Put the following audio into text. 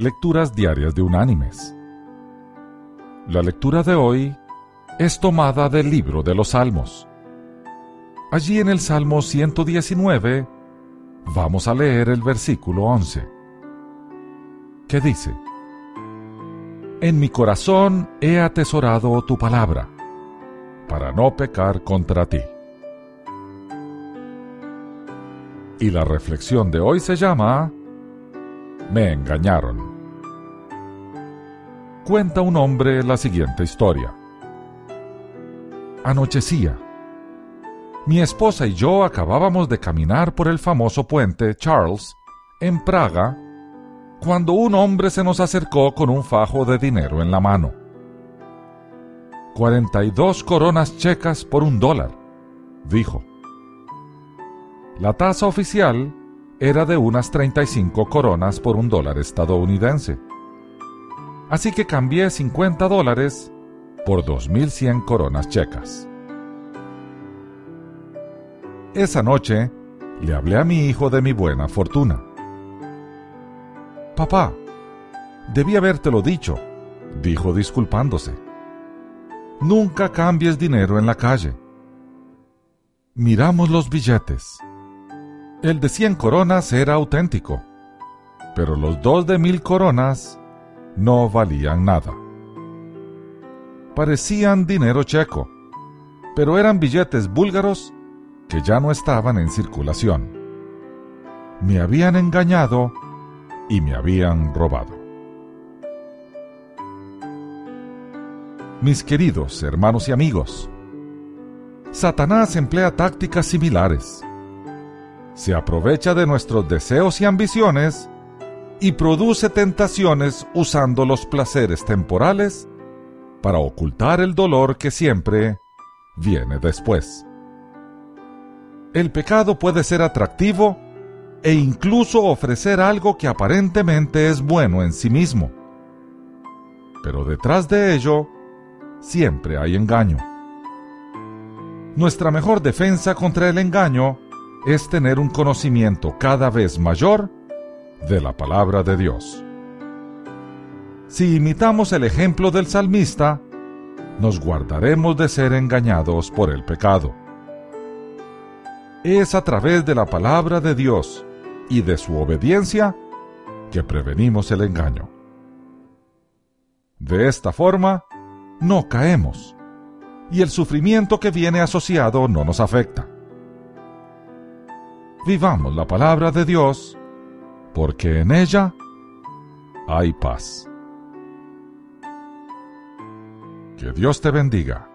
Lecturas Diarias de Unánimes. La lectura de hoy es tomada del libro de los Salmos. Allí en el Salmo 119 vamos a leer el versículo 11, que dice, En mi corazón he atesorado tu palabra, para no pecar contra ti. Y la reflexión de hoy se llama Me engañaron cuenta un hombre la siguiente historia. Anochecía. Mi esposa y yo acabábamos de caminar por el famoso puente Charles, en Praga, cuando un hombre se nos acercó con un fajo de dinero en la mano. 42 coronas checas por un dólar, dijo. La tasa oficial era de unas 35 coronas por un dólar estadounidense así que cambié 50 dólares por 2.100 coronas checas. Esa noche le hablé a mi hijo de mi buena fortuna. Papá, debí habértelo dicho, dijo disculpándose. Nunca cambies dinero en la calle. Miramos los billetes. El de 100 coronas era auténtico, pero los dos de mil coronas no valían nada. Parecían dinero checo, pero eran billetes búlgaros que ya no estaban en circulación. Me habían engañado y me habían robado. Mis queridos hermanos y amigos, Satanás emplea tácticas similares. Se aprovecha de nuestros deseos y ambiciones y produce tentaciones usando los placeres temporales para ocultar el dolor que siempre viene después. El pecado puede ser atractivo e incluso ofrecer algo que aparentemente es bueno en sí mismo. Pero detrás de ello siempre hay engaño. Nuestra mejor defensa contra el engaño es tener un conocimiento cada vez mayor de la palabra de Dios. Si imitamos el ejemplo del salmista, nos guardaremos de ser engañados por el pecado. Es a través de la palabra de Dios y de su obediencia que prevenimos el engaño. De esta forma, no caemos y el sufrimiento que viene asociado no nos afecta. Vivamos la palabra de Dios porque en ella hay paz. Que Dios te bendiga.